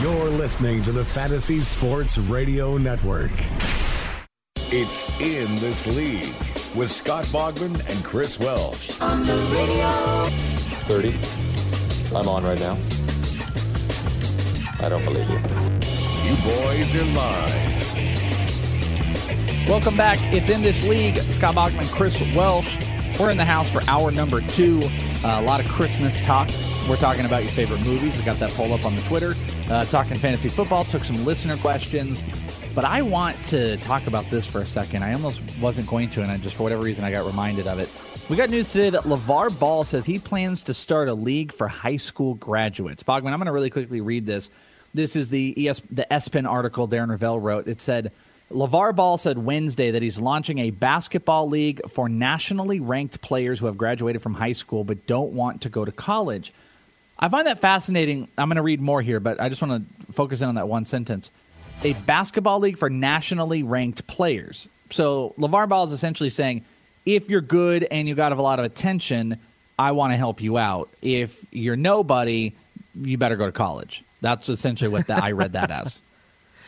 You're listening to the Fantasy Sports Radio Network. It's In This League with Scott Bogman and Chris Welsh. On the radio. 30. I'm on right now. I don't believe you. You boys are live. Welcome back. It's in this league. Scott Bogman, Chris Welsh. We're in the house for hour number two. Uh, a lot of Christmas talk. We're talking about your favorite movies. We got that poll up on the Twitter. Uh, talking fantasy football. Took some listener questions. But I want to talk about this for a second. I almost wasn't going to, and I just for whatever reason I got reminded of it. We got news today that LeVar Ball says he plans to start a league for high school graduates. Bogman, I'm going to really quickly read this. This is the ES, the ESPN article Darren Rovell wrote. It said LeVar Ball said Wednesday that he's launching a basketball league for nationally ranked players who have graduated from high school but don't want to go to college. I find that fascinating. I'm going to read more here, but I just want to focus in on that one sentence. A basketball league for nationally ranked players. So LeVar Ball is essentially saying, if you're good and you got a lot of attention, I want to help you out. If you're nobody, you better go to college. That's essentially what that, I read that as.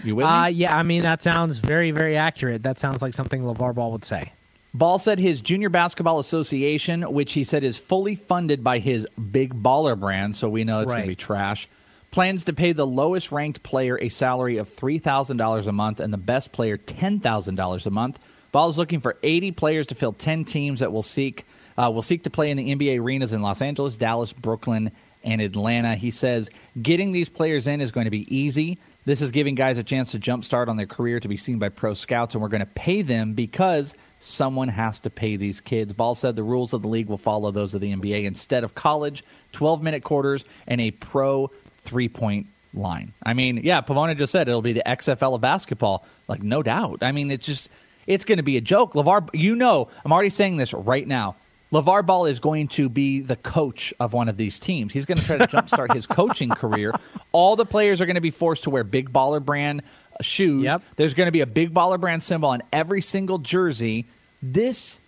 You with Uh, me? yeah, I mean, that sounds very, very accurate. That sounds like something LeVar Ball would say. Ball said his Junior Basketball Association, which he said is fully funded by his Big Baller brand, so we know it's going to be trash, plans to pay the lowest ranked player a salary of $3,000 a month and the best player $10,000 a month. Ball is looking for 80 players to fill 10 teams that will seek uh, will seek to play in the NBA arenas in Los Angeles, Dallas, Brooklyn, and Atlanta. He says getting these players in is going to be easy. This is giving guys a chance to jumpstart on their career to be seen by pro scouts, and we're going to pay them because someone has to pay these kids. Ball said the rules of the league will follow those of the NBA instead of college, 12 minute quarters, and a pro three point line. I mean, yeah, Pavona just said it'll be the XFL of basketball. Like, no doubt. I mean, it's just, it's going to be a joke. LeVar, you know, I'm already saying this right now. LeVar Ball is going to be the coach of one of these teams. He's going to try to jumpstart his coaching career. All the players are going to be forced to wear Big Baller brand uh, shoes. Yep. There's going to be a Big Baller brand symbol on every single jersey. This.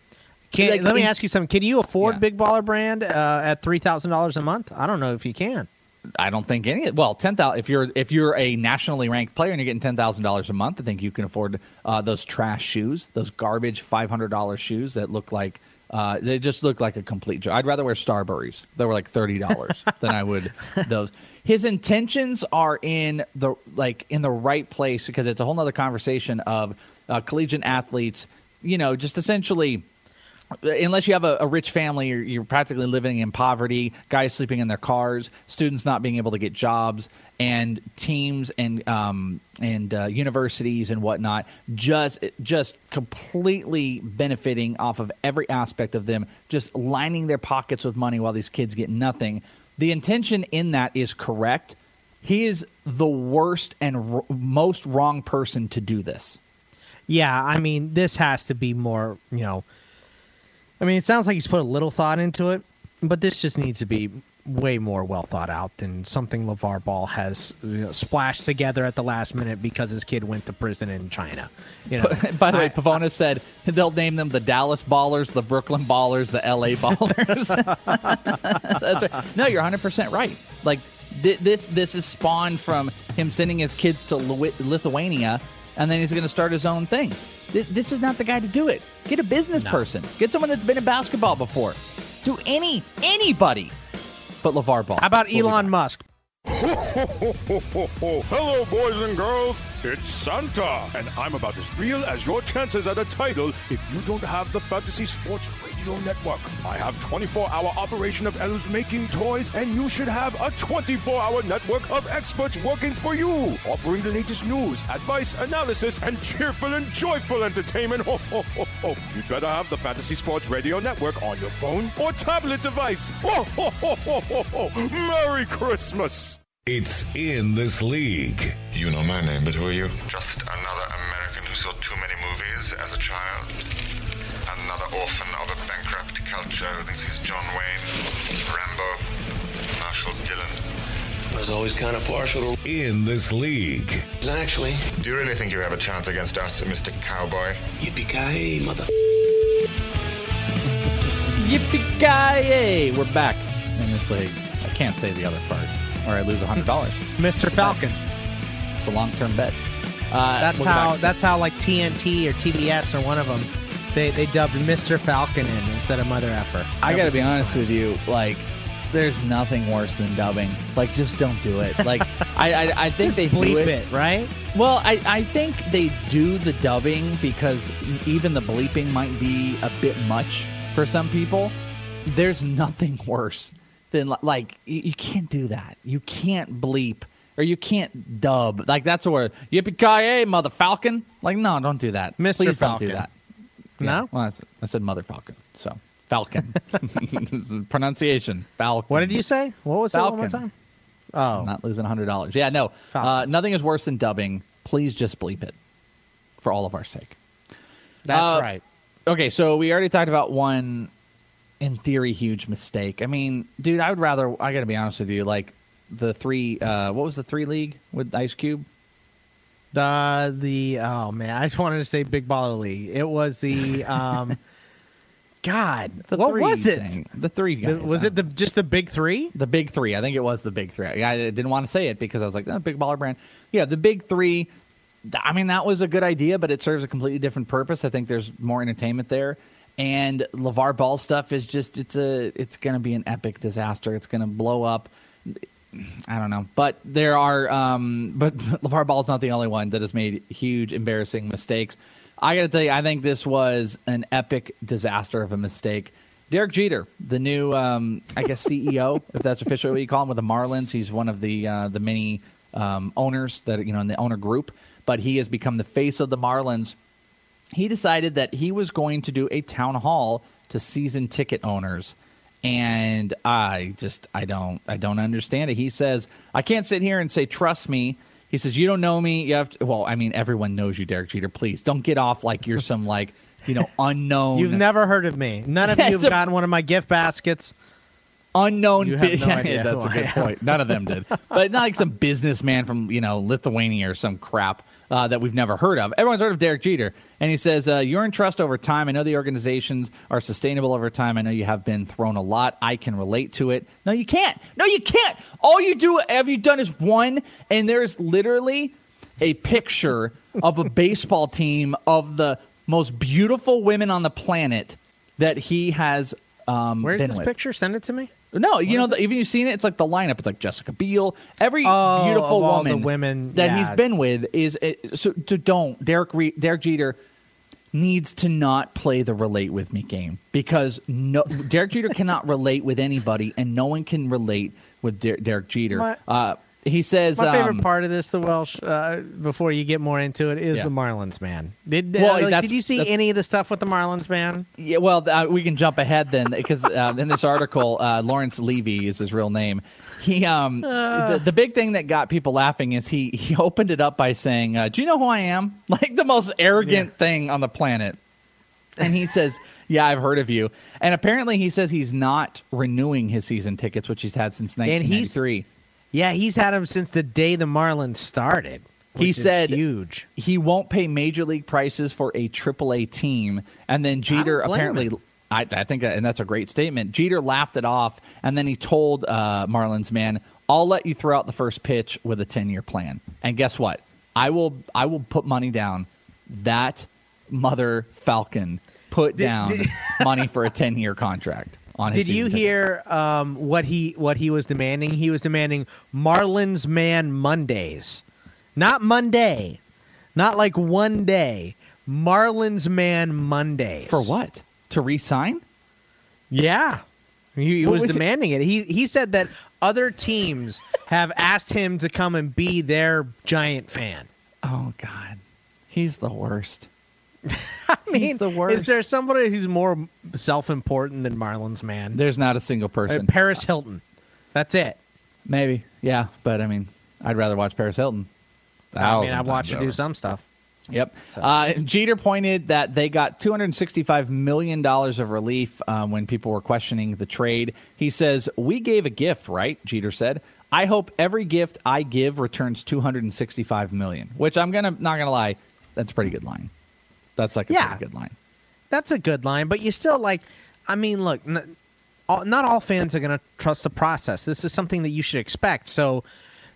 Can, like, let me ask you something. Can you afford Yeah. Big Baller Brand uh, at three thousand dollars a month? I don't know if you can. I don't think any. Well, ten thousand. If you're if you're a nationally ranked player and you're getting ten thousand dollars a month, I think you can afford uh, those trash shoes, those garbage five hundred dollars shoes that look like uh, they just look like a complete joke. I'd rather wear Starburys. They were like thirty dollars than I would those. His intentions are in the like in the right place because it's a whole nother conversation of uh, collegiate athletes. You know, just essentially unless you have a, a rich family, you're, you're practically living in poverty. Guys sleeping in their cars, students not being able to get jobs, and teams and um, and uh, universities and whatnot just just completely benefiting off of every aspect of them, just lining their pockets with money while these kids get nothing. The intention in that is correct. He is the worst and r- most wrong person to do this. Yeah, I mean, this has to be more. You know, I mean, it sounds like he's put a little thought into it, but this just needs to be way more well thought out than something LeVar Ball has you know, splashed together at the last minute because his kid went to prison in China. You know, By the way, Pavona said they'll name them the Dallas Ballers, the Brooklyn Ballers, the LA Ballers. Right. No, you're 100 percent right. Like thi- this, this is spawned from him sending his kids to Lu- Lithuania, and then he's going to start his own thing. Thi- This is not the guy to do it. Get a business person. Get someone that's been in basketball before. Do any anybody, but LeVar Ball. How about We'll Elon. Musk? Hello, boys and girls. It's Santa, and I'm about as real as your chances at a title if you don't have the Fantasy Sports Radio Network. I have 24-hour operation of elves making toys, and you should have a 24-hour network of experts working for you, offering the latest news, advice, analysis, and cheerful and joyful entertainment. Ho, ho, ho, ho. You'd better have the Fantasy Sports Radio Network on your phone or tablet device. Ho, ho, ho, ho, ho, ho. Merry Christmas! It's in this league. You know my name, but who are you? Just another American who saw too many movies as a child. Another orphan of a bankrupt culture who thinks he's John Wayne, Rambo, Marshall Dillon. I was always kind of partial to In this league. actually. Do you really think you have a chance against us, Mr. Cowboy? Yippee-ki-yay, mother... Yippee ki We're back in this league. I can't say the other part, or I lose hundred dollars. Mr. Falcon. It's a long-term bet. Uh, That's we'll how. That's how like TNT or TBS or one of them, they they dubbed Mr. Falcon in instead of Mother Effer. I got to be honest with you. Like, there's nothing worse than dubbing. Like, just don't do it. Like, I, I, I think Just they bleep it. it, right? Well, I, I think they do the dubbing because even the bleeping might be a bit much for some people. There's nothing worse like you, you can't do that. You can't bleep or you can't dub. Like that's a word. Yippee ki mother falcon. Like no, don't do that. Mr. Please Falcon. don't do that. No? Well, I said, I said mother falcon. So falcon pronunciation falcon. What did you say? What was it one more Falcon. time? Oh, Not losing hundred dollars. Yeah, no. Uh, nothing is worse than dubbing. Please just bleep it, for all of our sake. that's uh, right. Okay, so we already talked about one, in theory, huge mistake. I mean, dude, I would rather. I got to be honest with you. Like the three. Uh, what was the three league with Ice Cube? The the oh man, I just wanted to say Big Baller League. It was the um, God, The what three was it? thing. The three The- was it the just the big three? The big three. I think it was the big three. I, I didn't want to say it because I was like, oh, big baller brand. Yeah, the big three. I mean, that was a good idea, but it serves a completely different purpose. I think there's more entertainment there. And LeVar Ball stuff is just it's a it's going to be an epic disaster. It's going to blow up. I don't know, but there are. Um, but LeVar Ball's not the only one that has made huge, embarrassing mistakes. I got to tell you, I think this was an epic disaster of a mistake. Derek Jeter, the new, um, I guess CEO, if that's officially what you call him, with the Marlins. He's one of the uh, the many um, owners that you know in the owner group, but he has become the face of the Marlins he decided that he was going to do a town hall to season ticket owners. And i just i don't i don't understand it. He says i can't sit here and say trust me. He says you don't know me. You have to well i mean everyone knows you derek jeter. Please don't get off like you're some like you know unknown You've never heard of me. None of you have a- gotten one of my gift baskets. unknown You have bi- no Yeah, idea that's a good point. none of them did. But not like some businessman from you know lithuania or some crap uh, that we've never heard of. Everyone's heard of derek jeter. And he says uh, you're in trust over time. I know the organizations are sustainable over time. I know you have been thrown a lot. I can relate to it. No you can't. No you can't. All you do have you done is one and there's literally a picture of a baseball team of the most beautiful women on the planet that he has um, Where's this with. picture? Send it to me. No, you know, the, even you've seen it. It's like the lineup. It's like Jessica Biel. Every Oh, beautiful of all the woman women, that yeah. he's been with is uh, so. so don't Derek Re- Derek Jeter needs to not play the relate with me game because no Derek Jeter cannot relate with anybody, and no one can relate with Der- Derek Jeter. My- uh, he says My favorite um, part of this, the Welsh, uh, before you get more into it, is Yeah. the Marlins, man. Did Well, uh, like, did you see any of the stuff with the Marlins, man? Yeah, well, uh, we can jump ahead then because uh, in this article, uh, Laurence Leavy is his real name. He, um, the, the big thing that got people laughing is he he opened it up by saying, uh, "Do you know who I am?" Like the most arrogant thing on the planet. And he says, "Yeah, I've heard of you." And apparently, he says he's not renewing his season tickets, which he's had since And he's- 1993. Yeah, he's had them since the day the Marlins started. He said huge. he won't pay major league prices for a AAA team. And then Jeter apparently, him. I, I think, and that's a great statement. Jeter laughed it off, and then he told uh, Marlins man, "I'll let you throw out the first pitch with a ten year plan." And guess what? I will. I will put money down that mother Falcon put down money for a ten year contract on. Did you hear um, what he what he was demanding? He was demanding Marlins Man Mondays, not Monday, not like one day. Marlins Man Mondays for what? To re-sign? Yeah, he, he was, was it? demanding it. He he said that other teams have asked him to come and be their giant fan. Oh God, he's the worst. I mean, He's the worst. Is there somebody who's more self-important than Marlins Man? There's not a single Uh, person. Paris Hilton. That's it. Maybe. Yeah, but I mean, I'd rather watch Paris Hilton. I mean, I Thousand watched times her do some stuff. Yep. Uh, Jeter pointed that they got $265 million of relief um, when people were questioning the trade. He says, We gave a gift, right? Jeter said. I hope every gift I give returns $265 million, which I'm gonna not going to lie, that's a pretty good line. That's like a Yeah. good line. That's a good line, but you still like. I mean, look, n- all, not all fans are going to trust the process. This is something that you should expect. So,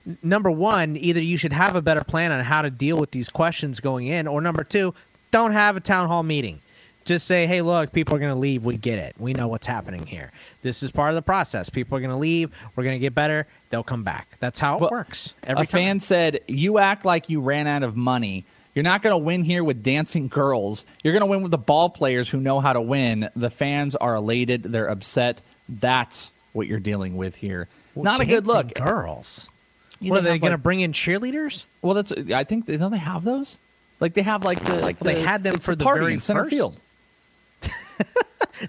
n- number one, either you should have a better plan on how to deal with these questions going in, or number two, don't have a town hall meeting. Just say, hey, look, people are going to leave. We get it. We know what's happening here. This is part of the process. People are going to leave. We're going to get better. They'll come back. That's how it Well, works. Every a time. fan said, "You act like you ran out of money. You're not going to win here with dancing girls. You're going to win with the ball players who know how to win. The fans are elated. They're upset. That's what you're dealing with here. not a good look. Girls. You what are they going to bring in cheerleaders? Well, that's. I think they don't they have those. Like they have like the like Well, they had them for the party very in center first- field.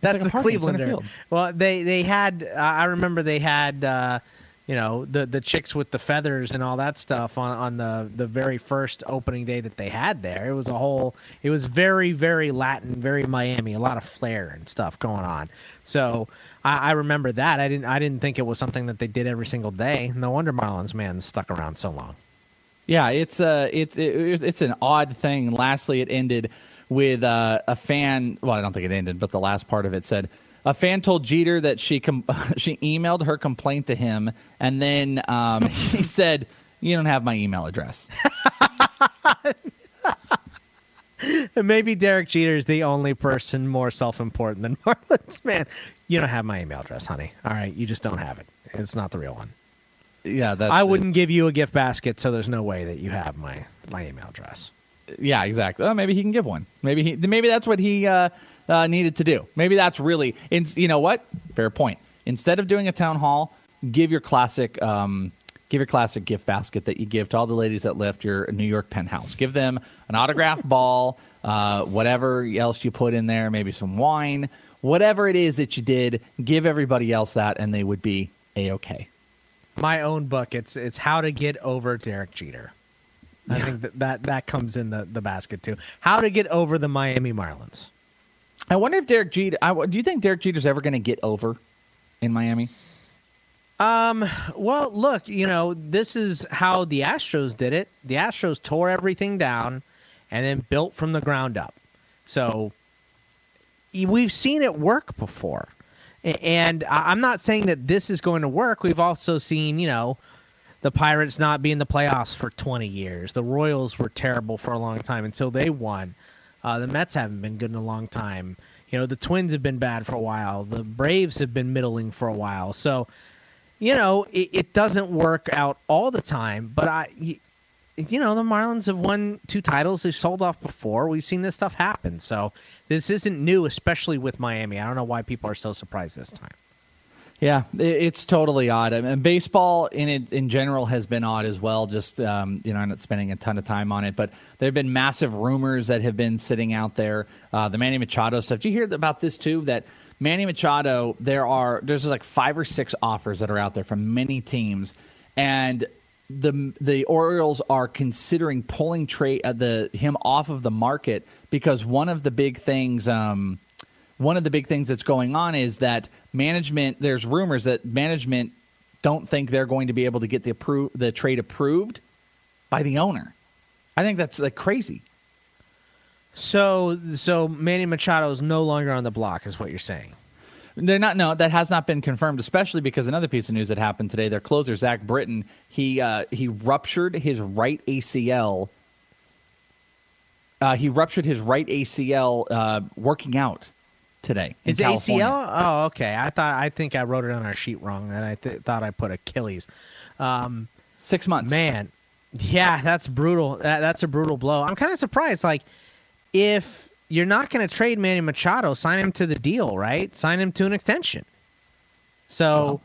That's like the party in center Clevelander. Well, they they had. Uh, I remember they had. Uh, you know the the chicks with the feathers and all that stuff on on the the very first opening day that they had there. It was a whole. It was very very Latin, very Miami. A lot of flair and stuff going on. So I, I remember that. I didn't I didn't think it was something that they did every single day. No wonder Marlins man stuck around so long. Yeah, it's uh, it's it, it's an odd thing. Lastly, it ended with uh, a fan. Well, I don't think it ended, but the last part of it said a fan told Jeter that she com- she emailed her complaint to him, and then um, he said, "You don't have my email address." Maybe Derek Jeter is the only person more self-important than Marlins man. You don't have my email address, honey. All right, you just don't have it. It's not the real one. Yeah, that's. I wouldn't give you a gift basket, so there's no way that you have my my email address. Yeah, exactly. Oh, maybe he can give one. Maybe he. Maybe that's what he uh, uh, needed to do. Maybe that's really. In, you know what? Fair point. Instead of doing a town hall, give your classic. Um, give your classic gift basket that you give to all the ladies that left your New York penthouse. Give them an autograph ball, uh, whatever else you put in there, maybe some wine, whatever it is that you did. Give everybody else that, and they would be a okay. My own book. It's it's how to get over Derek Jeter. I think that, that that comes in the the basket too. How to get over the Miami Marlins. I wonder if Derek Jeter. I, do you think Derek Jeter's ever going to get over in Miami? Um. Well, look. You know, this is how the Astros did it. The Astros tore everything down, and then built from the ground up. So we've seen it work before, and I'm not saying that this is going to work. We've also seen, you know, the Pirates not be in the playoffs for 20 years. The Royals were terrible for a long time until they won. Uh, the Mets haven't been good in a long time. You know, the Twins have been bad for a while. The Braves have been middling for a while. So, you know, it, it doesn't work out all the time. But I, you know, the Marlins have won two titles. They've sold off before. We've seen this stuff happen. So this isn't new, especially with Miami. I don't know why people are so surprised this time. Yeah, it's totally odd. I mean, baseball in it, in general has been odd as well. Just um, you know, I'm not spending a ton of time on it, but there have been massive rumors that have been sitting out there. Uh, the Manny Machado stuff. Did you hear about this too? That Manny Machado, there are there's like five or six offers that are out there from many teams, and the the Orioles are considering pulling trade uh, the him off of the market because one of the big things. Um, one of the big things that's going on is that management there's rumors that management don't think they're going to be able to get the appro- the trade approved by the owner. I think that's like crazy. So, so Manny Machado is no longer on the block, is what you're saying. They're not. No, that has not been confirmed. Especially because another piece of news that happened today, their closer Zach Britton, he uh, he ruptured his right ACL. Uh, he ruptured his right ACL uh, working out today. His California. ACL? Oh, okay. I thought I think I wrote it on our sheet wrong. And I th- thought I put Achilles. Um, Six months. Man, yeah, that's brutal. That, that's a brutal blow. I'm kind of surprised. Like, if you're not going to trade Manny Machado, sign him to the deal, right? Sign him to an extension. So,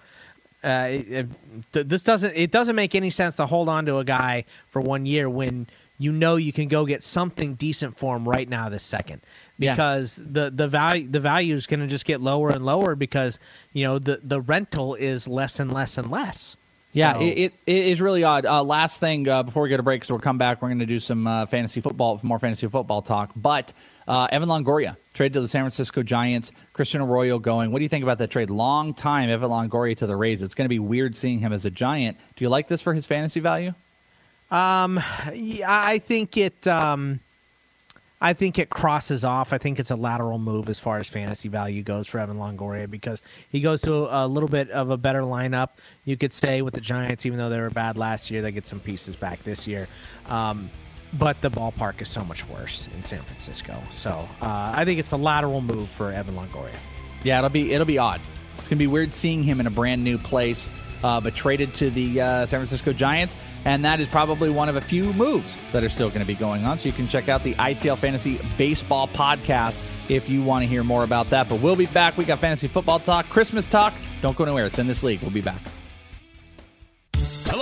uh, it, it- this doesn't it doesn't make any sense to hold on to a guy for one year when you know you can go get something decent for him right now this second Yeah. because the the value the value is going to just get lower and lower because you know the the rental is less and less and less. Yeah, So- it, it, it is really odd. Uh, last thing uh, before we go to break, because we'll come back, we're going to do some uh, fantasy football, more fantasy football talk. But uh, Evan Longoria traded to the San Francisco Giants. Christian Arroyo going. What do you think about that trade? Long time Evan Longoria to the Rays. It's going to be weird seeing him as a Giant. Do you like this for his fantasy value? Um, yeah, I think it. Um, I think it crosses off. I think it's a lateral move as far as fantasy value goes for Evan Longoria because he goes to a little bit of a better lineup. You could say with the Giants, even though they were bad last year, they get some pieces back this year. Um, but the ballpark is so much worse in San Francisco. So uh, I think it's a lateral move for Evan Longoria. Yeah, it'll be it'll be odd. It's gonna be weird seeing him in a brand new place, uh, but traded to the uh, San Francisco Giants, and that is probably one of a few moves that are still going to be going on. So you can check out the ITL Fantasy Baseball podcast if you want to hear more about that. But we'll be back. We got fantasy football talk, Christmas talk. Don't go anywhere. It's in this league. We'll be back.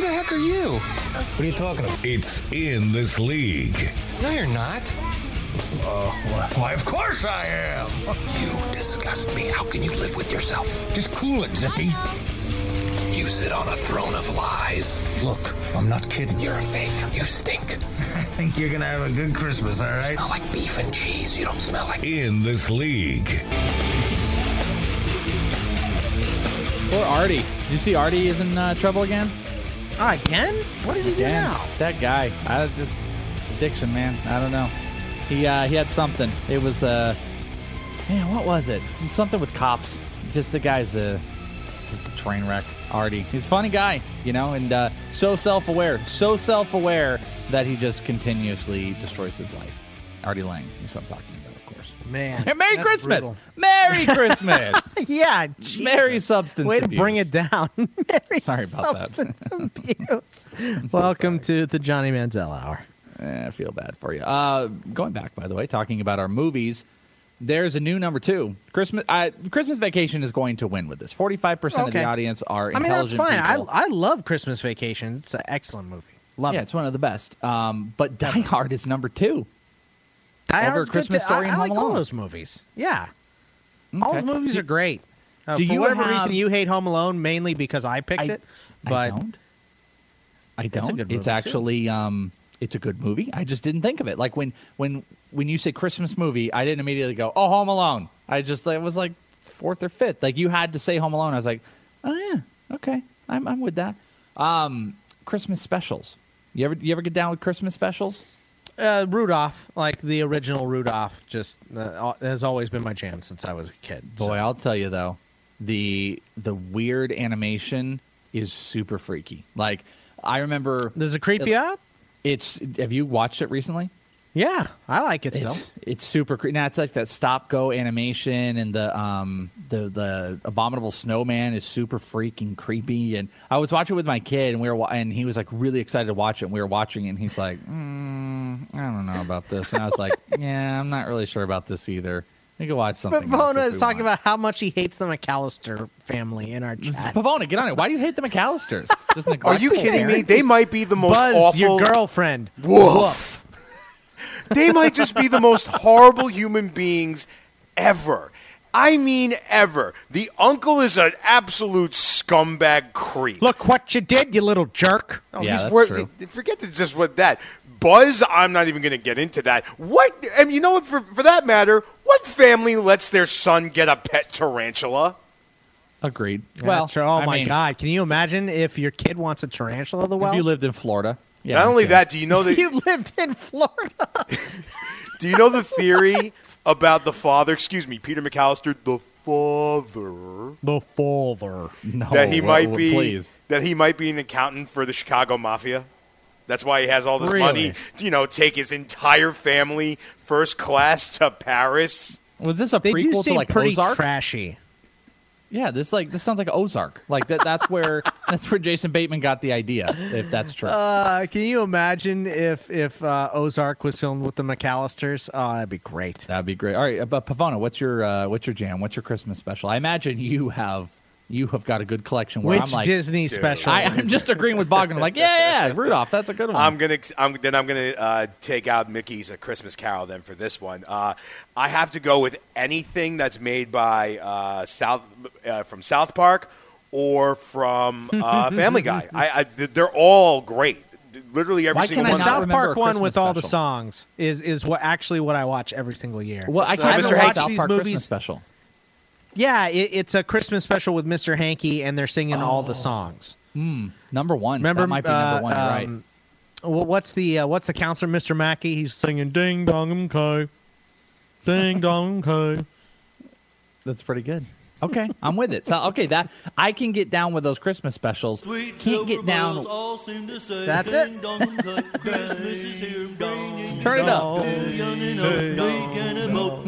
Who the heck are you? What are you talking about? It's in this league. No, you're not. Uh, Why, of course I am. You disgust me. How can you live with yourself? Just cool it, Zippy. You sit on a throne of lies. Look, I'm not kidding. You're a fake. You stink. I think you're gonna have a good Christmas, all right? You smell like beef and cheese. You don't smell like. In this league. Or Artie. Did you see Artie is in uh, trouble again? Ah, again? What did he do Again. now? That guy. I just addiction, man. I don't know. He uh, he had something. It was uh, man, what was it? Something with cops. Just the guy's a just a train wreck. Artie. He's a funny guy, you know, and uh, so self-aware, so self-aware that he just continuously destroys his life. Artie Lange. That's what I'm talking about, of course. Man. And Merry Christmas. brutal. Merry Christmas. yeah, Jesus. Merry substance Way to bring it down. Merry Sorry about that. abuse. Welcome to the Johnny Manziel Hour. Eh, I feel bad for you. Uh, going back, by the way, talking about our movies, there's a new number two. Christmas uh, Christmas Vacation is going to win with this. Forty-five percent of the audience are intelligent. I mean, that's fine. I. I love Christmas Vacation. It's an excellent movie. Love yeah, it. it's one of the best. Um, but Die Hard is number two. Die over Christmas too. Story I, and I Home like all those movies. Yeah. All Okay. the movies Do- are great. Uh, do for you whatever have- reason, you hate Home Alone mainly because I picked I- it. I But don't. I It's a don't. It's movie, too. actually um, it's a good movie. I just didn't think of it. Like when when when you say Christmas movie, I didn't immediately go, "Oh, Home Alone." I just it was like fourth or fifth. Like you had to say Home Alone. I was like, "Oh yeah, okay, I'm I'm with that." Um, Christmas specials. You ever you ever get down with Christmas specials? Uh, Rudolph, like the original Rudolph, just uh, has always been my jam since I was a kid. So- Boy, I'll tell you though, the the weird animation is super freaky. Like I remember. Does it creep you out? It's. Have you watched it recently? Yeah, I like it still. It's, it's super creepy. Now it's like that stop go animation, and the um the the abominable snowman is super freaking creepy. And I was watching it with my kid, and we were wa- and he was like really excited to watch it. And we were watching it, and he's like, mm, I don't know about this. And I was like, Yeah, I'm not really sure about this either. We could watch something. But else is talking want." about how much he hates the McAllister family in our chat. Pavona, get on it. Why do you hate the McAllisters? Just Are you neglectful kidding me? They might be the most Buzz, awful. your girlfriend. Woof. they might just be the most horrible human beings ever. I mean, ever. The uncle is an absolute scumbag creep. Look what you did, you little jerk. No, Yeah, he's that's wor- true. Forget the- just what that. Buzz, I'm not even going to get into that. What? And you know what? For, for that matter, what family lets their son get a pet tarantula? Agreed. Yeah, well, sure. oh I my mean, God, can you imagine if your kid wants a tarantula? The If well, you lived in Florida, yeah, Not only okay. that, do you know that? you lived in Florida. do you know the theory about the father? Excuse me, Peter McAllister, the father. the father. no, that he uh, might be Please. that he might be an accountant for the Chicago Mafia. That's why he has all this money Really? to, you know, take his entire family first class to Paris. Was this a They do prequel to like pretty Ozark? trashy. Yeah, this like this sounds like Ozark. Like that. That's where that's where Jason Bateman got the idea. If that's true. Uh, can you imagine if if uh, Ozark was filmed with the McAllisters? Oh, that'd be great. That'd be great. All right, but Pavona, what's your uh, what's your jam? What's your Christmas special? I imagine you have you have got a good collection. Where Which I'm like Disney special? I, I'm just agreeing with Bogman. I'm like, yeah, yeah, Rudolph. That's a good one. I'm gonna. I'm, then I'm gonna uh, take out Mickey's A Christmas Carol. Then for this one, uh, I have to go with anything that's made by uh, South uh, from South Park or from uh, Family Guy. I, I, they're all great. Literally every Why single can one. not South Park one Christmas with all the songs is is what actually what I watch every single year. well, I can't Mr. remember Hanky. South these Park movies- Christmas special. Yeah, it, it's a Christmas special with Mr. Hanky, and they're singing all the songs. Number one. Remember, that might be number uh, one. You're right. um, Well, what's the uh, what's the counselor, Mr. Mackey? He's singing "Ding Dong um Ko, Ding Dong Ko." That's pretty good. Okay, I'm with it. So okay, that I can get down with those Christmas specials. Can't get down. That's it. Turn it up.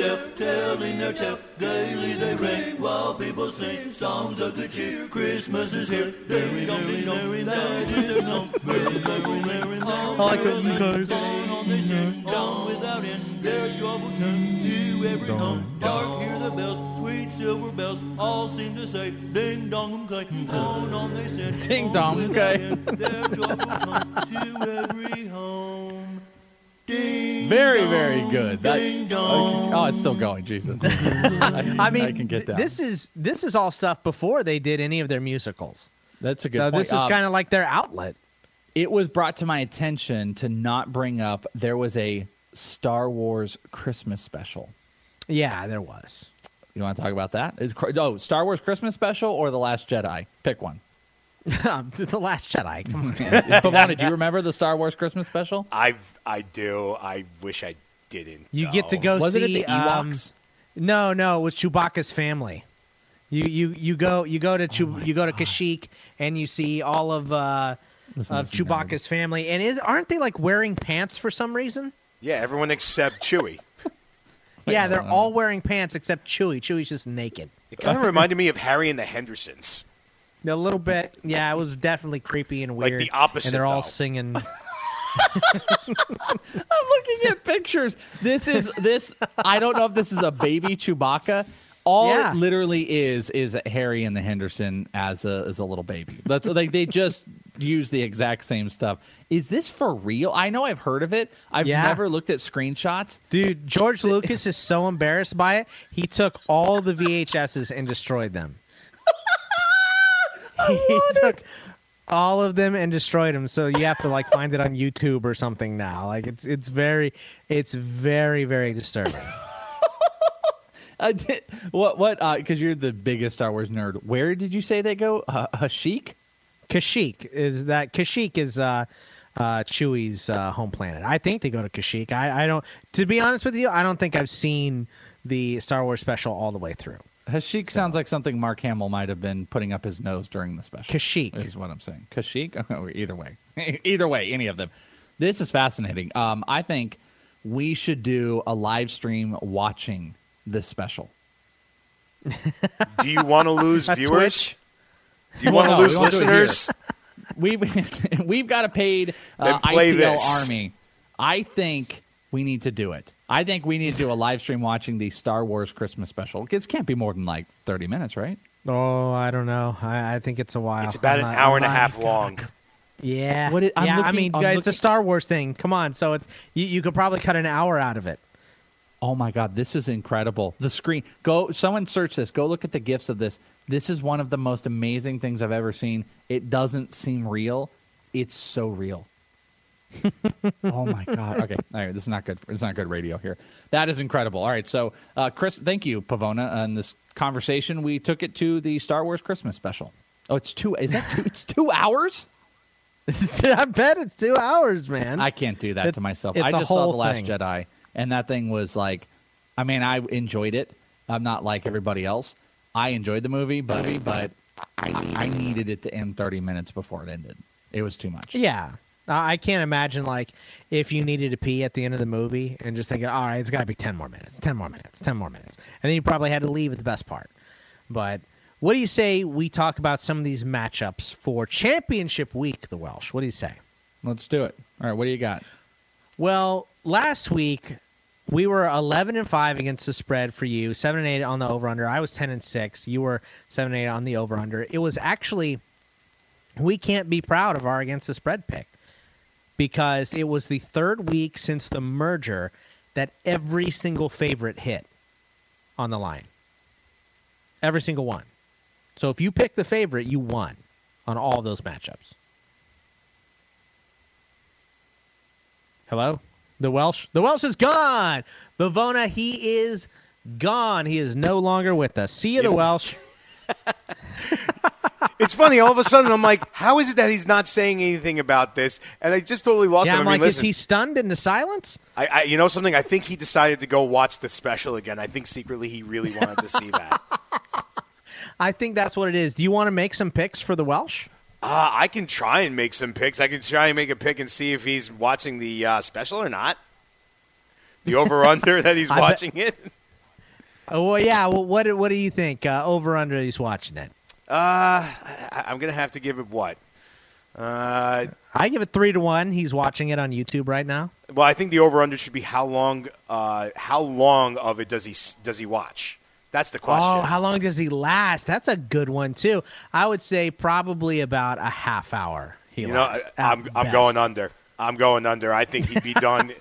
Telling their tale. Gaily they ring while people sing songs of good cheer. Christmas is here. Merry, merry, merry, their song. Merry, merry, merry, I like it, you guys. Going on they sing, down without end. Their joyful tune to every home. Dark hear the bells, sweet silver bells, all seem to say, ding dong um, okay. On on they sing, Ding on dong, um, without okay. Their joyful tune to every home. Very, very good. That- oh, it's still going. Jesus. I, I mean, I can get that. this is this is all stuff before they did any of their musicals. That's a good So point. this is Um, kind of like their outlet. It was brought to my attention to not bring up there was a Star Wars Christmas special. Yeah, there was. You want to talk about that? Is, oh, Star Wars Christmas special or The Last Jedi? Pick one. the Last Jedi. Come on. Pavona, do you remember the Star Wars Christmas special? I I do. I wish I didn't. You get to go Was see. it at the um, Ewoks? no, no, it was Chewbacca's family. You you you go you go to Oh you go to Kashyyyk and you see all of uh, Listen, of this is Chewbacca's family. And is, aren't they like wearing pants for some reason? Yeah, everyone except Chewie. yeah, they're all wearing pants except Chewie. Chewie's just naked. It kind of reminded me of Harry and the Hendersons. A little bit. Yeah, it was definitely creepy and weird. Like weird. the opposite, And they're all though. singing. I'm looking at pictures. This is this. I don't know if this is a baby Chewbacca. All Yeah. it literally is is Harry and the Henderson as a as a little baby. That's like they just use the exact same stuff. Is this for real? I know I've heard of it. I've Yeah. never looked at screenshots. Dude, George Lucas is so embarrassed by it. He took all the VHSs and destroyed them. he took all of them and destroyed them. So you have to like find it on YouTube or something now. Like it's it's very it's very very disturbing. I did, what what? Because you're the biggest Star Wars nerd. Where did you say they go? Uh, Hashik? Kashyyyk is that Kashyyyk is uh uh Chewie's uh, home planet. I think they go to Kashyyyk. I I don't to be honest with you, I don't think I've seen the Star Wars special all the way through. Hashik sounds like something Mark Hamill might have been putting up his nose during the special. Kashyyyk. is what I'm saying. Kashyyyk. Either way, either way, any of them. This is fascinating. Um, I think we should do a live stream watching this special. Do you want to lose viewers? Do you Well, want to no, lose won't do it here. listeners? We've we've got a paid uh, Then ITL this. army. I think we need to do it. I think we need to do a live stream watching the Star Wars Christmas special. It can't be more than like 30 minutes, right? Oh, I don't know. I, I think it's a while. It's about I'm an not- hour and a oh not- half long. Yeah. What it- I'm yeah, I mean, I'm it's looking- a Star Wars thing. Come on. So it's you, you could probably cut an hour out of it. Oh my god, this is incredible. The screen. Go someone search this. Go look at the gifts of this. This is one of the most amazing things I've ever seen. It doesn't seem real. It's so real. Oh my god. Okay. All right, this is not good. It's not good radio here. That is incredible. All right. So, uh, Chris, thank you, Pavona, on this conversation. We took it to the Star Wars Christmas special. Oh, it's two. Is that two? it's two hours. I bet it's two hours, man. I can't do that It- to myself. I just saw the Last thing. Jedi, and that thing was like, I mean, I enjoyed it. I'm not like everybody else. I enjoyed the movie, but but I, I needed it to end 30 minutes before it ended. It was too much. Yeah. I can't imagine like if you needed to pee at the end of the movie and just thinking, all right, it's got to be ten more minutes, ten more minutes, ten more minutes, and then you probably had to leave at the best part. But what do you say we talk about some of these matchups for championship week? The Welsh. What do you say? Let's do it. All right, what do you got? Well, last week we were 11 and 5 against the spread for you, 7 and 8 on the over under. I was 10 and 6. You were 7 and 8 on the over under. It was actually we can't be proud of our against the spread pick because it was the third week since the merger that every single favorite hit on the line. Every single one. So if you pick the favorite, you won on all those matchups. Hello? The Welsh? The Welsh is gone. Pavona, he is gone. He is no longer with us. See you, the Welsh. It's funny. All of a sudden, I'm like, how is it that he's not saying anything about this? And I just totally lost yeah, him. I'm I mean, like, is he stunned into silence? I, I, you know something? I think he decided to go watch the special again. I think secretly he really wanted to see that. I think that's what it is. Do you want to make some picks for the Welsh? Uh, I can try and make some picks. I can try and make a pick and see if he's watching the uh, special or not. The over under that he's bet- watching it. Oh, well, yeah. Well, what what do you think? Uh, over under? He's watching it. Uh, I, I'm gonna have to give it what? Uh, I give it three to one. He's watching it on YouTube right now. well, I think the over under should be how long. Uh, how long of it does he does he watch? That's the question. Oh, how long does he last? That's a good one too. I would say probably about a half hour. He you know, I, I'm I'm going under. I'm going under. I think he'd be done.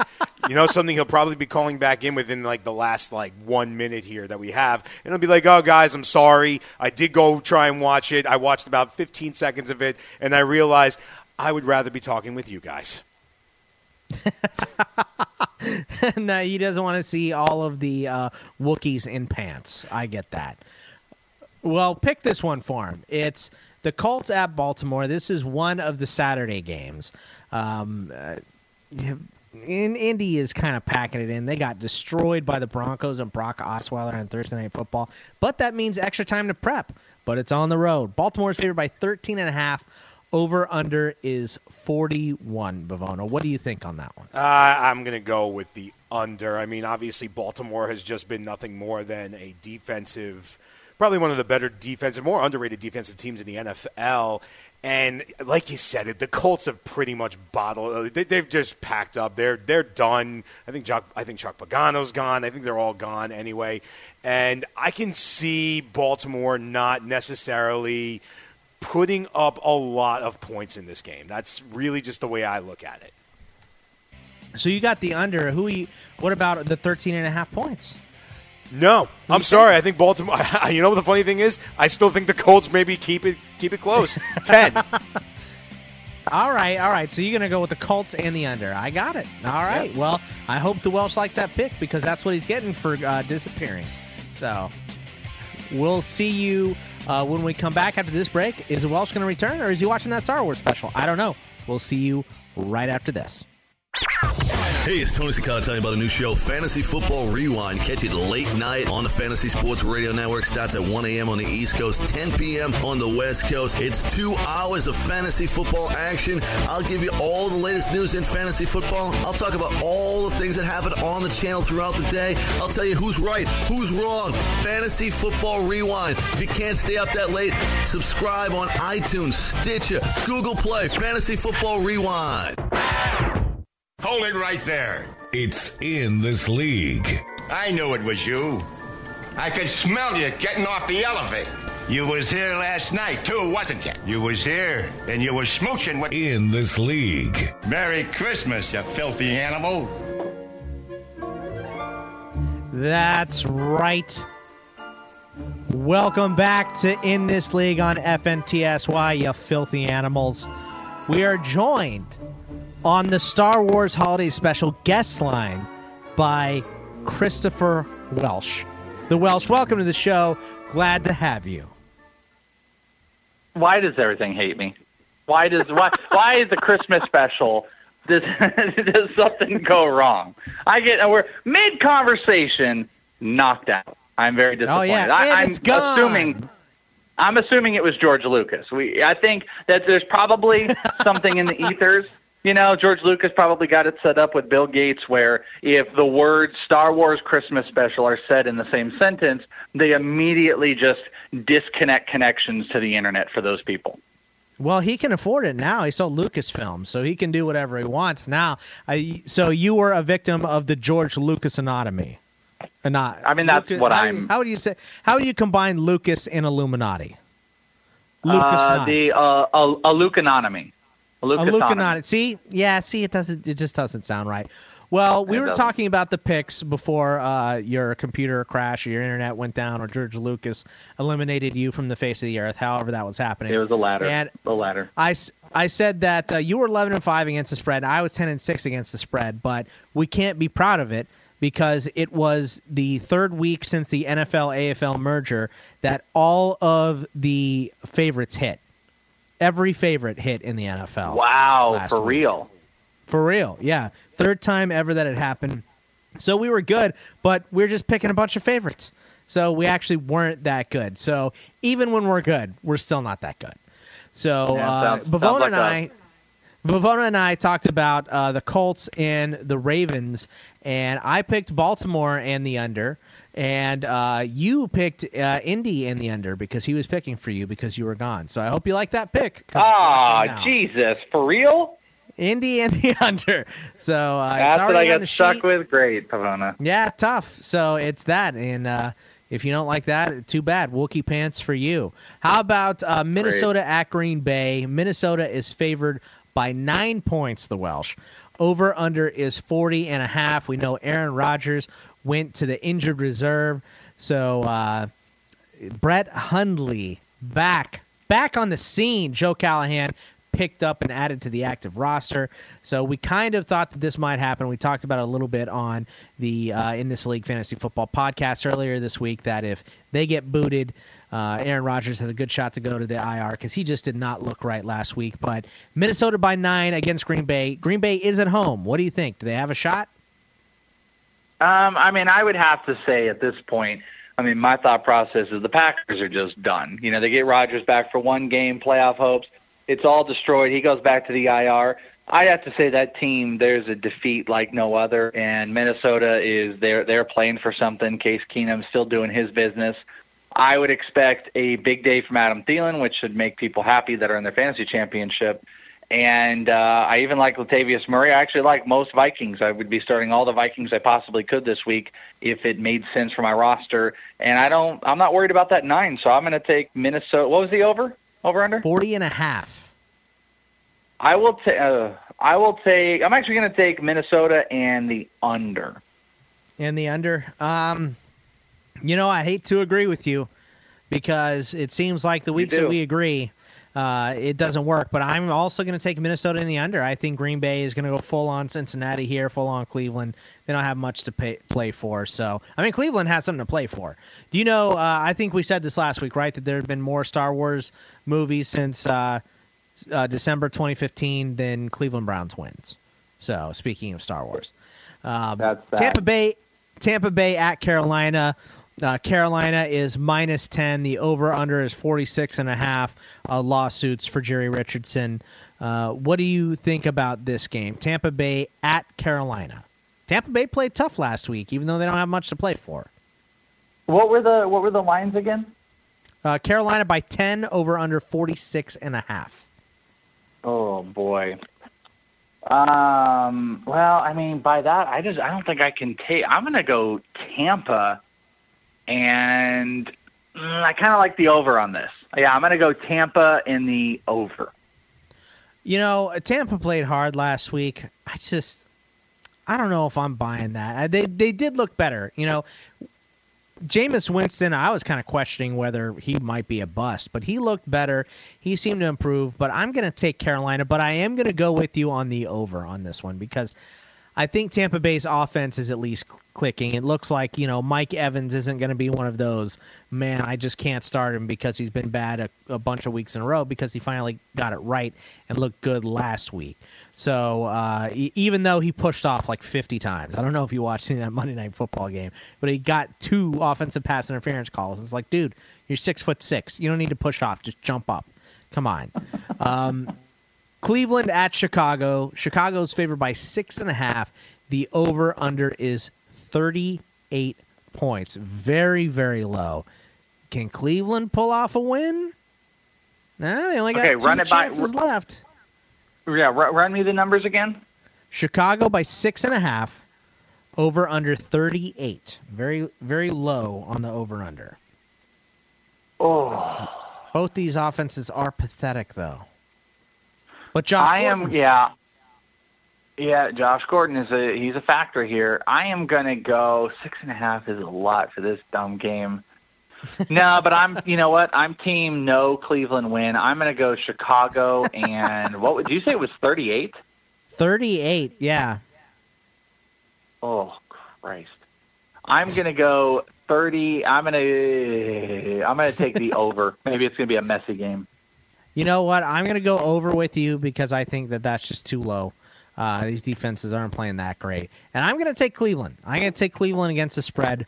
you know, something he'll probably be calling back in within like the last like one minute here that we have, and he'll be like, "Oh, guys, I'm sorry. I did go try and watch it. I watched about 15 seconds of it, and I realized I would rather be talking with you guys." no, he doesn't want to see all of the uh, Wookiees in pants. I get that. Well, pick this one for him. It's the Colts at Baltimore. This is one of the Saturday games. Um, uh, in Indy is kind of packing it in. They got destroyed by the Broncos and Brock Osweiler on Thursday Night Football, but that means extra time to prep. But it's on the road. Baltimore's favored by 13 and a half. Over under is 41. Pavona, what do you think on that one? Uh, I'm going to go with the under. I mean, obviously, Baltimore has just been nothing more than a defensive, probably one of the better defensive, more underrated defensive teams in the NFL. And like you said, it the Colts have pretty much bottled. Uh, they, they've just packed up. They're they're done. I think Chuck, I think Chuck Pagano's gone. I think they're all gone anyway. And I can see Baltimore not necessarily putting up a lot of points in this game. That's really just the way I look at it. So you got the under. Who? What about the 13 and a half points? No, I'm sorry. I think Baltimore. You know what the funny thing is? I still think the Colts maybe keep it keep it close. Ten. All right, all right. So you're gonna go with the Colts and the under. I got it. All right. Well, I hope the Welsh likes that pick because that's what he's getting for uh, disappearing. So we'll see you uh, when we come back after this break. Is the Welsh gonna return or is he watching that Star Wars special? I don't know. We'll see you right after this. Hey, it's Tony Sakata telling you about a new show, Fantasy Football Rewind. Catch it late night on the Fantasy Sports Radio Network. Starts at 1 a.m. on the East Coast, 10 p.m. on the West Coast. It's two hours of fantasy football action. I'll give you all the latest news in fantasy football. I'll talk about all the things that happen on the channel throughout the day. I'll tell you who's right, who's wrong. Fantasy Football Rewind. If you can't stay up that late, subscribe on iTunes, Stitcher, Google Play. Fantasy Football Rewind. Hold it right there. It's in this league. I knew it was you. I could smell you getting off the elevator. You was here last night too, wasn't you? You was here and you was smooching with In this league. Merry Christmas, you filthy animal. That's right. Welcome back to In This League on FNTSY, you filthy animals. We are joined on the Star Wars Holiday Special guest line by Christopher Welsh. The Welsh, welcome to the show. Glad to have you. Why does everything hate me? Why does why why is the Christmas special does does something go wrong? I get we're mid conversation knocked out. I'm very disappointed. Oh, yeah, I, and I'm it's gone. assuming I'm assuming it was George Lucas. We, I think that there's probably something in the ethers. You know, George Lucas probably got it set up with Bill Gates where if the words Star Wars Christmas special are said in the same sentence, they immediately just disconnect connections to the internet for those people. Well, he can afford it now. He sold Lucasfilm, so he can do whatever he wants now. I, so you were a victim of the George Lucas anatomy. Not, I mean, that's Lucas, what how, I'm- How would you say? How do you combine Lucas and Illuminati? Uh, Lucas the uh, a, a Lucanonymy. A A Lucasonomy. Lucanati. See, yeah, see, it doesn't. It just doesn't sound right. Well, we It were doesn't. talking about the picks before uh, your computer crashed or your internet went down or George Lucas eliminated you from the face of the earth. However, that was happening. It was the latter. And the latter. I, I said that uh, you were 11 and 5 against the spread. I was 10 and 6 against the spread, but we can't be proud of it because it was the third week since the NFL AFL merger that all of the favorites hit. Every favorite hit in the NFL. Wow, for week. real. For real, yeah. Third time ever that it happened. So we were good, but we are just picking a bunch of favorites. So we actually weren't that good. So even when we're good, we're still not that good. So Yeah, uh, sounds- sounds Pavona like and I, Pavona and I talked about uh, the Colts and the Ravens, and I picked Baltimore and the under, and uh, you picked uh, Indy in the under because he was picking for you because you were gone. So I hope you like that pick. Ah. Jesus, for real? Indy and the under. So uh, That's it's what I got stuck sheet. with. Great, Pavona. Yeah, tough. So it's that, and uh, if you don't like that, too bad. Wookie pants for you. How about uh, Minnesota at Green Bay? Minnesota is favored by nine points. The Welsh over under is 40 and a half. We know Aaron Rodgers went to the injured reserve, so uh, Brett Hundley back back on the scene. Joe Callahan picked up and added to the active roster. So we kind of thought that this might happen. We talked about it a little bit on the uh, in this league fantasy football podcast earlier this week that if they get booted. Uh, Aaron Rodgers has a good shot to go to the IR because he just did not look right last week. But Minnesota by nine against Green Bay. Green Bay is at home. What do you think? Do they have a shot? Um, I mean, I would have to say at this point, I mean, my thought process is the Packers are just done. You know, they get Rodgers back for one game, playoff hopes. It's all destroyed. He goes back to the IR. I have to say that team, there's a defeat like no other, and Minnesota is they're they're playing for something. Case Keenum's still doing his business. I would expect a big day from Adam Thielen, which should make people happy that are in their fantasy championship. And uh, I even like Latavius Murray. I actually like most Vikings. I would be starting all the Vikings I possibly could this week if it made sense for my roster. And I don't. I'm not worried about that nine. So I'm going to take Minnesota. What was the over? Over under? 40 and a half. I will take. Uh, I will take. I'm actually going to take Minnesota and the under. and the under. Um, you know, I hate to agree with you because it seems like the weeks that we agree, uh, it doesn't work. But I'm also going to take Minnesota in the under. I think Green Bay is going to go full on Cincinnati here, full on Cleveland. They don't have much to pay, play for. So, I mean, Cleveland has something to play for. Do you know? Uh, I think we said this last week, right? That there have been more Star Wars movies since uh, uh, December 2015 than Cleveland Browns wins. So, speaking of Star Wars, um, sad. Tampa Bay, Tampa Bay at Carolina. Uh, Carolina is minus 10. The over under is 46 and a half uh, lawsuits for Jerry Richardson. Uh, what do you think about this game? Tampa Bay at Carolina. Tampa Bay played tough last week, even though they don't have much to play for. What were the What were the lines again? Uh, Carolina by 10, over under 46 and a half. Oh boy. Um. Well, I mean, by that, I just I don't think I can take. I'm gonna go Tampa, and mm, I kind of like the over on this. Yeah, I'm gonna go Tampa in the over. You know, Tampa played hard last week. I just, I don't know if I'm buying that. Uh, They they did look better. You know, Jameis Winston, I was kind of questioning whether he might be a bust, but he looked better. He seemed to improve. But I'm going to take Carolina, but I am going to go with you on the over on this one because I think Tampa Bay's offense is at least clicking. It looks like, you know, Mike Evans isn't going to be one of those, man, I just can't start him because he's been bad a, a bunch of weeks in a row because he finally got it right and looked good last week. So uh, even though he pushed off like 50 times, I don't know if you watched any that Monday Night Football game, but he got two offensive pass interference calls. It's like, dude, You're six foot six. You don't need to push off. Just jump up. Come on. Um, Cleveland at Chicago. Chicago's favored by six and a half. The over under is 38 points. Very, very low. Can Cleveland pull off a win? Nah, they only got Okay, two run it by- chances left. Yeah, ru- run me the numbers again. Chicago by six and a half. Over under 38. Very, very low on the over under. Oh. Both these offenses are pathetic, though. But Josh, I am yeah. Yeah, Josh Gordon is a he's a factor here. I am gonna go six and a half is a lot for this dumb game. no, but I'm you know what? I'm team no Cleveland win. I'm gonna go Chicago and what would you say it was thirty eight? 38. Yeah. Oh Christ. I'm gonna go thirty I'm gonna I'm gonna take the over. Maybe it's gonna be a messy game. You know what? I'm going to go over with you because I think that that's just too low. Uh, these defenses aren't playing that great. And I'm going to take Cleveland. I'm going to take Cleveland against the spread.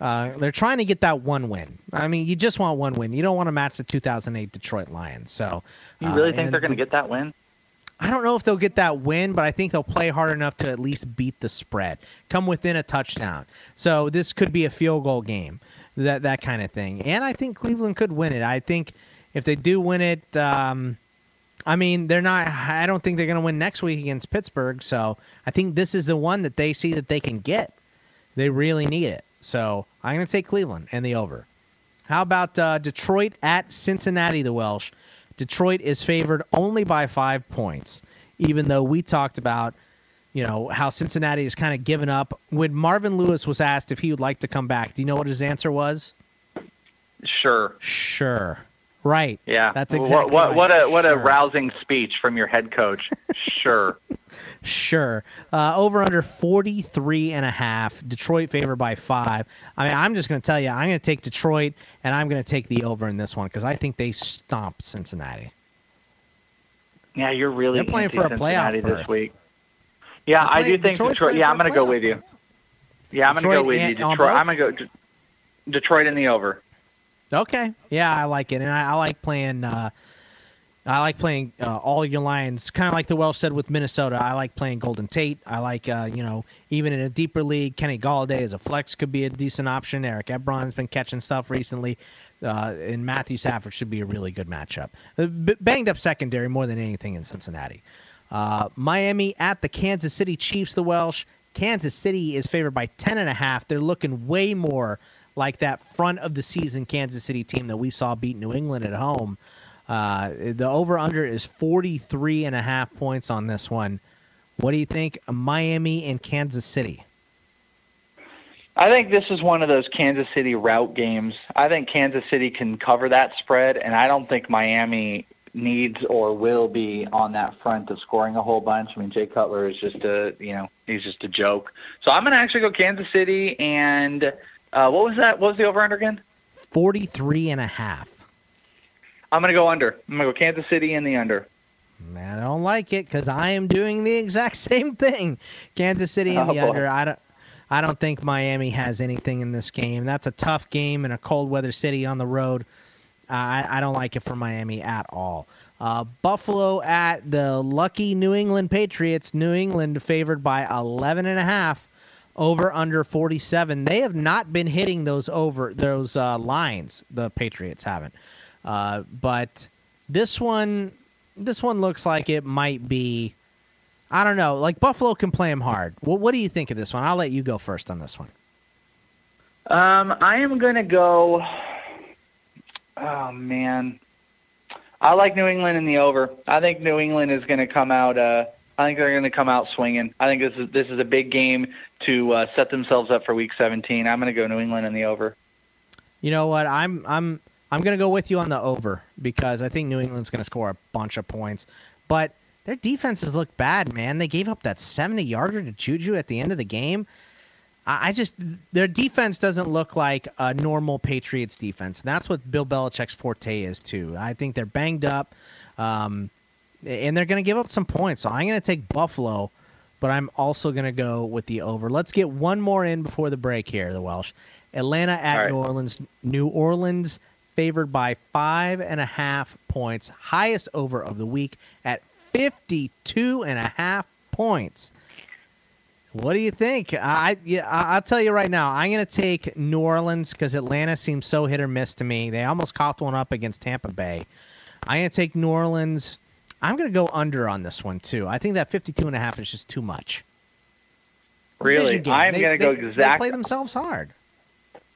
Uh, they're trying to get that one win. I mean, you just want one win. You don't want to match the 2008 Detroit Lions. So You uh, really think they're gonna get that win? I don't know if they'll get that win, but I think they'll play hard enough to at least beat the spread, come within a touchdown. So this could be a field goal game, that that kind of thing. And I think Cleveland could win it. I think if they do win it, um, I mean they're not. I don't think they're going to win next week against Pittsburgh. So I think this is the one that they see that they can get. They really need it. So I'm going to take Cleveland and the over. How about uh, Detroit at Cincinnati, the Welsh? Detroit is favored only by five points, even though we talked about, you know, how Cincinnati has kind of given up. When Marvin Lewis was asked if he would like to come back, do you know what his answer was? Sure. Sure. Right. Yeah. That's What- exactly what right. what a what a rousing speech from your head coach. sure. Sure. Uh, over under 43 and a half. Detroit favored by five. I mean, I'm just going to tell you, I'm going to take Detroit and I'm going to take the over in this one because I think they stomped Cincinnati. Yeah, you're really They're playing for a playoff this berth. week. Yeah, I do think Detroit. Yeah, I'm going to go with you. Yeah, I'm going to go with you. Detroit. I'm going to go Detroit in the over. Okay. Yeah, I like it, and I, I like playing. Uh, I like playing uh, all your lines, kind of like the Welsh said with Minnesota. I like playing Golden Tate. I like, uh, you know, even in a deeper league, Kenny Golladay as a flex could be a decent option. Eric Ebron's been catching stuff recently, uh, and Matthew Stafford should be a really good matchup. Uh, b- banged up secondary more than anything in Cincinnati. Uh, Miami at the Kansas City Chiefs. The Welsh. Kansas City is favored by ten and a half. They're looking way more like that front of the season Kansas City team that we saw beat New England at home. Uh, the over under is 43 and a half points on this one. What do you think? Miami and Kansas City. I think this is one of those Kansas City route games. I think Kansas City can cover that spread, and I don't think Miami needs or will be on that front of scoring a whole bunch. I mean, Jay Cutler is just a you know he's just a joke. So I'm going to actually go Kansas City, and uh, what was that? What was the over under again? 43 and a half. I'm going to go under. I'm going to go Kansas City in the under. Man, I don't like it because I am doing the exact same thing. Kansas City in Oh, the boy. under. I don't. I don't think Miami has anything in this game. That's a tough game in a cold weather city on the road. I, I don't like it for Miami at all. Uh, Buffalo at the lucky New England Patriots. New England favored by 11 and a half. Over under 47. They have not been hitting those over those uh, lines. The Patriots haven't. Uh, but this one, this one looks like it might be. I don't know. Like Buffalo can play them hard. What, what do you think of this one? I'll let you go first on this one. Um, I am going to go. Oh man, I like New England in the over. I think New England is going to come out. Uh, I think they're going to come out swinging. I think this is this is a big game to uh, set themselves up for Week 17. I'm going to go New England in the over. You know what? I'm I'm I'm gonna go with you on the over because I think New England's gonna score a bunch of points, but their defenses look bad, man. They gave up that 70 yarder to Juju at the end of the game. I just their defense doesn't look like a normal Patriots defense. And that's what Bill Belichick's forte is too. I think they're banged up, um, and they're going to give up some points. So I'm going to take Buffalo, but I'm also going to go with the over. Let's get one more in before the break here. The Welsh, Atlanta at right. New Orleans. New Orleans favored by five and a half points. Highest over of the week at 52 and a half points. What do you think? I yeah, I'll tell you right now. I'm going to take New Orleans because Atlanta seems so hit or miss to me. They almost coughed one up against Tampa Bay. I'm going to take New Orleans. I'm going to go under on this one too. I think that 52 and a half is just too much. Really, I'm going to go exact. They play themselves hard.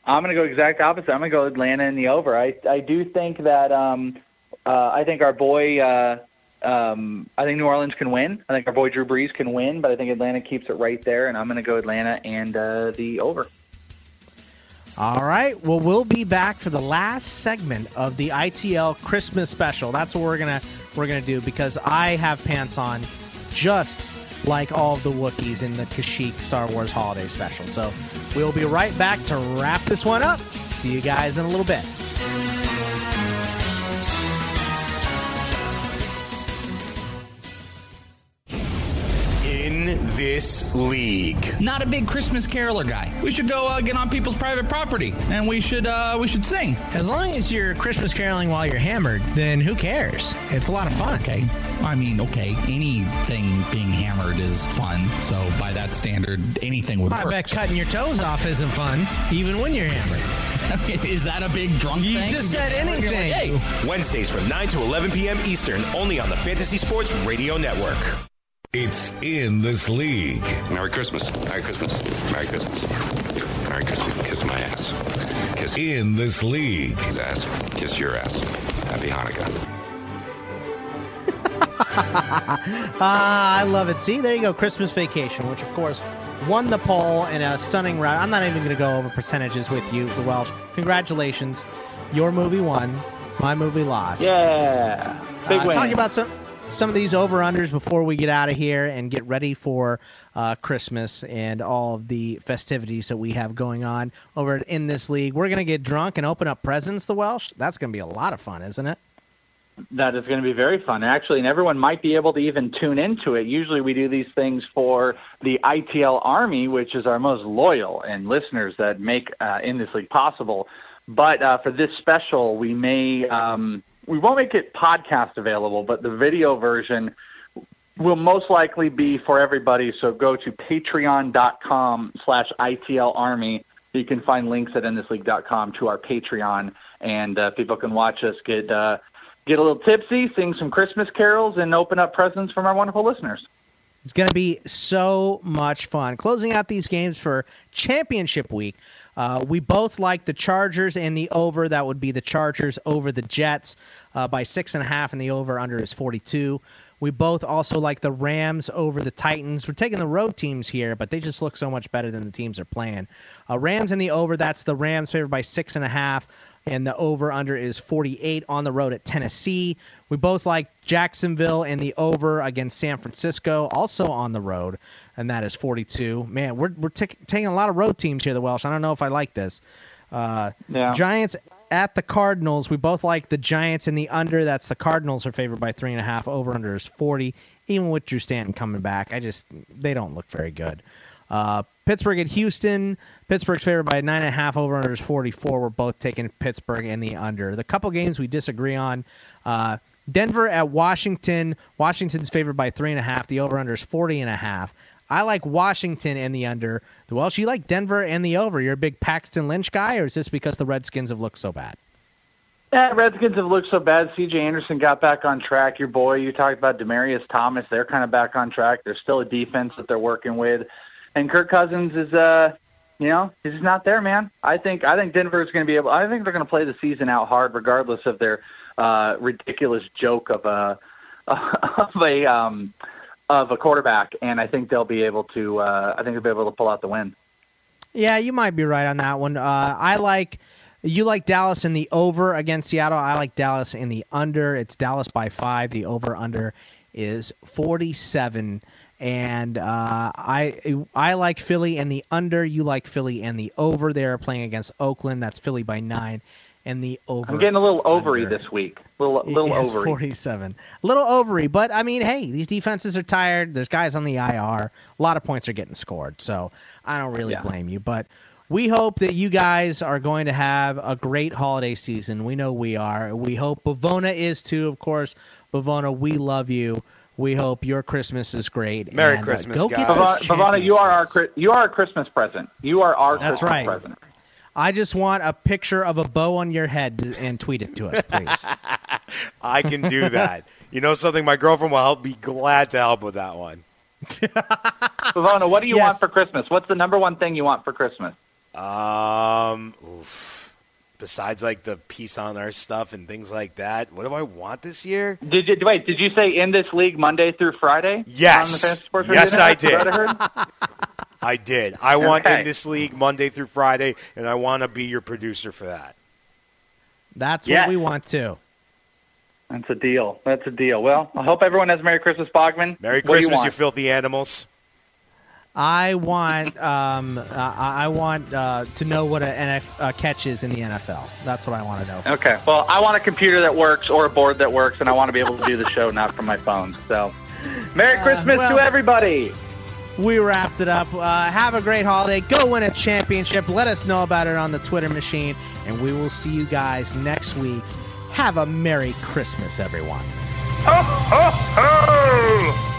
I'm going to go exact opposite. I'm going to go Atlanta in the over. I I do think that um uh I think our boy uh um I think New Orleans can win. I think our boy Drew Brees can win, but I think Atlanta keeps it right there, and I'm going to go Atlanta and uh, the over. All right. Well, we'll be back for the last segment of the ITL Christmas special. That's what we're gonna we're gonna do because I have pants on, just like all of the Wookiees in the Kashyyyk Star Wars Holiday Special. So we'll be right back to wrap this one up. See you guys in a little bit. This league. Not a big Christmas caroler guy. We should go uh, get on people's private property and we should uh, we should sing. As long as you're Christmas caroling while you're hammered, then who cares? It's a lot of fun. Okay. I mean, okay, anything being hammered is fun. So by that standard, anything would I work. bet cutting your toes off isn't fun, even when you're hammered. is that a big drunk thing? You thing? just said You're like, anything. hey, Wednesdays from 9 to 11 p.m. Eastern, only on the Fantasy Sports Radio Network. It's in this league. Merry Christmas. Merry Christmas. Merry Christmas. Merry Christmas. Kiss my ass. Kiss in this league. his ass. Kiss your ass. Happy Hanukkah. Ah, I love it. See, there you go. Christmas Vacation, which of course won the poll in a stunning round. I'm not even going to go over percentages with you, the Welsh. Congratulations. Your movie won. My movie lost. Yeah, big uh, win. Talking about some some of these over unders before we get out of here and get ready for uh, Christmas and all of the festivities that we have going on over in this league. We're going to get drunk and open up presents. The Welsh. That's going to be a lot of fun, isn't it? That is going to be very fun, actually, and everyone might be able to even tune into it. Usually, we do these things for the ITL Army, which is our most loyal and listeners that make uh, in this league possible. But uh, for this special, we may um, we won't make it podcast available, but the video version will most likely be for everybody. So go to patreon.com slash ITL Army. You can find links at inthisleague.com to our Patreon, and uh, people can watch us get uh, get a little tipsy, sing some Christmas carols, and open up presents from our wonderful listeners. It's going to be so much fun. Closing out these games for championship week. Uh, we both like the Chargers and the over. That would be the Chargers over the Jets uh, by six and a half, and the over under is 42. We both also like the Rams over the Titans. We're taking the road teams here, but they just look so much better than the teams are playing. Uh, Rams in the over. That's the Rams favored by six and a half, and the over under is 48 on the road at Tennessee. We both like Jacksonville and the over against San Francisco, also on the road, and that is 42. Man, we're we're tic- taking a lot of road teams here, the Welsh. I don't know if I like this. Uh, Yeah. Giants at the Cardinals. We both like the Giants in the under. That's the Cardinals are favored by three and a half. Over under is 40. Even with Drew Stanton coming back, I just they don't look very good. Uh, Pittsburgh at Houston. Pittsburgh's favored by nine and a half. Over under is 44. We're both taking Pittsburgh and the under. The couple games we disagree on. Uh, Denver at Washington. Washington's favored by three and a half. The over under is 40 and a half. I like Washington and the under. Well, you like Denver and the over. You're a big Paxton Lynch guy, or is this because the Redskins have looked so bad? Yeah, Redskins have looked so bad. C.J. Anderson got back on track. Your boy, you talked about Demaryius Thomas. They're kind of back on track. There's still a defense that they're working with, and Kirk Cousins is, uh, you know, he's just not there, man. I think I think Denver's going to be able. I think they're going to play the season out hard, regardless of their uh, ridiculous joke of a of a um, of a quarterback, and I think they'll be able to. Uh, I think they'll be able to pull out the win. Yeah, you might be right on that one. Uh, I like you like Dallas in the over against Seattle. I like Dallas in the under. It's Dallas by five. The over under is forty seven. And uh, I I like Philly and the under. You like Philly and the over. They are playing against Oakland. That's Philly by nine, and the over. I'm getting a little ovary this week. Little little Yes, ovary. 47. A little ovary, but I mean, hey, these defenses are tired. There's guys on the IR. A lot of points are getting scored, so I don't really Yeah. blame you. But we hope that you guys are going to have a great holiday season. We know we are. We hope Pavona is too, of course. Pavona, we love you. We hope your Christmas is great. Merry And, uh, Christmas, go guys. get Pavona, Pavona, you are our you are a Christmas present. You are our That's Christmas right. present. I just want a picture of a bow on your head and tweet it to us, please. I can do that. you know something? My girlfriend will help. Be glad to help with that one. Pavona, what do you want for Christmas? What's the number one thing you want for Christmas? Um, oof. Besides like the peace on earth stuff and things like that, what do I want this year? Did you wait? Did you say in this league Monday through Friday? Yes. On the Yes, I Network? Is that did. I? I did. I want Okay. in this league Monday through Friday, and I want to be your producer for that. That's Yes. what we want too. That's a deal. That's a deal. Well, I hope everyone has Merry Christmas, Bogman. Merry What do you Christmas, you, filthy animals. I want um, uh, I I want uh, to know what a NF, uh, catch is in the NFL. That's what I want to know. Okay. Well, I want a computer that works or a board that works, and I want to be able to do the show not from my phone. So, Merry Uh, Christmas well- to everybody. We wrapped it up. Uh, have a great holiday. Go win a championship. Let us know about it on the Twitter machine, and we will see you guys next week. Have a Merry Christmas, everyone. Ho, ho, ho!